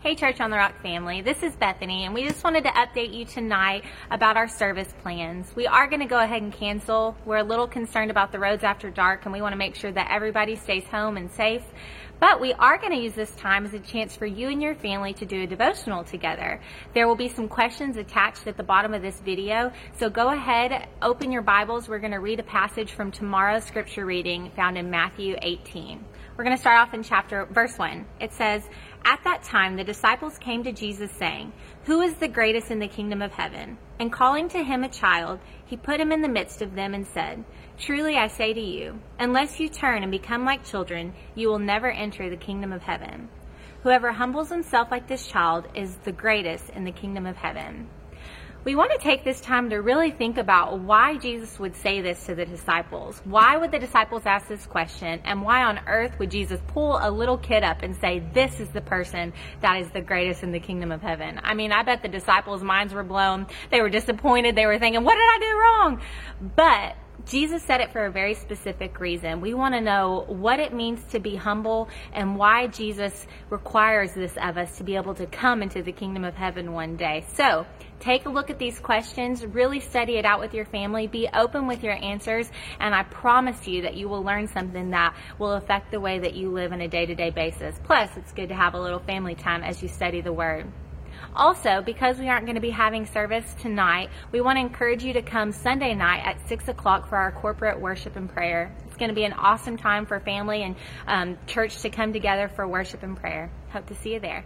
Hey, Church on the Rock family, this is Bethany, and we just wanted to update you tonight about our service plans. We are going to go ahead and cancel. We're a little concerned about the roads after dark, and we want to make sure that everybody stays home and safe. But we are going to use this time as a chance for you and your family to do a devotional together. There will be some questions attached at the bottom of this video, so go ahead, open your Bibles. We're going to read a passage from tomorrow's scripture reading found in Matthew 18. We're going to start off in chapter verse 1. It says, "At that time the disciples came to Jesus saying, "Who is the greatest in the kingdom of heaven?" And calling to him a child, he put him in the midst of them and said, Truly I say to you, unless you turn and become like children, you will never enter the kingdom of heaven. Whoever humbles himself like this child is the greatest in the kingdom of heaven." We want to take this time to really think about why Jesus would say this to the disciples. Why would the disciples ask this question? And why on earth would Jesus pull a little kid up and say, This is the person that is the greatest in the kingdom of heaven? I mean, I bet the disciples' minds were blown. They were disappointed. They were thinking, What did I do wrong? But Jesus said it for a very specific reason. We want to know what it means to be humble and why Jesus requires this of us to be able to come into the kingdom of heaven one day. So, take a look at these questions, really study it out with your family, be open with your answers, and I promise you that you will learn something that will affect the way that you live on a day to day basis. Plus, it's good to have a little family time as you study the Word. Also, because we aren't going to be having service tonight, we want to encourage you to come Sunday night at 6 o'clock for our corporate worship and prayer. It's going to be an awesome time for family and um, church to come together for worship and prayer. Hope to see you there.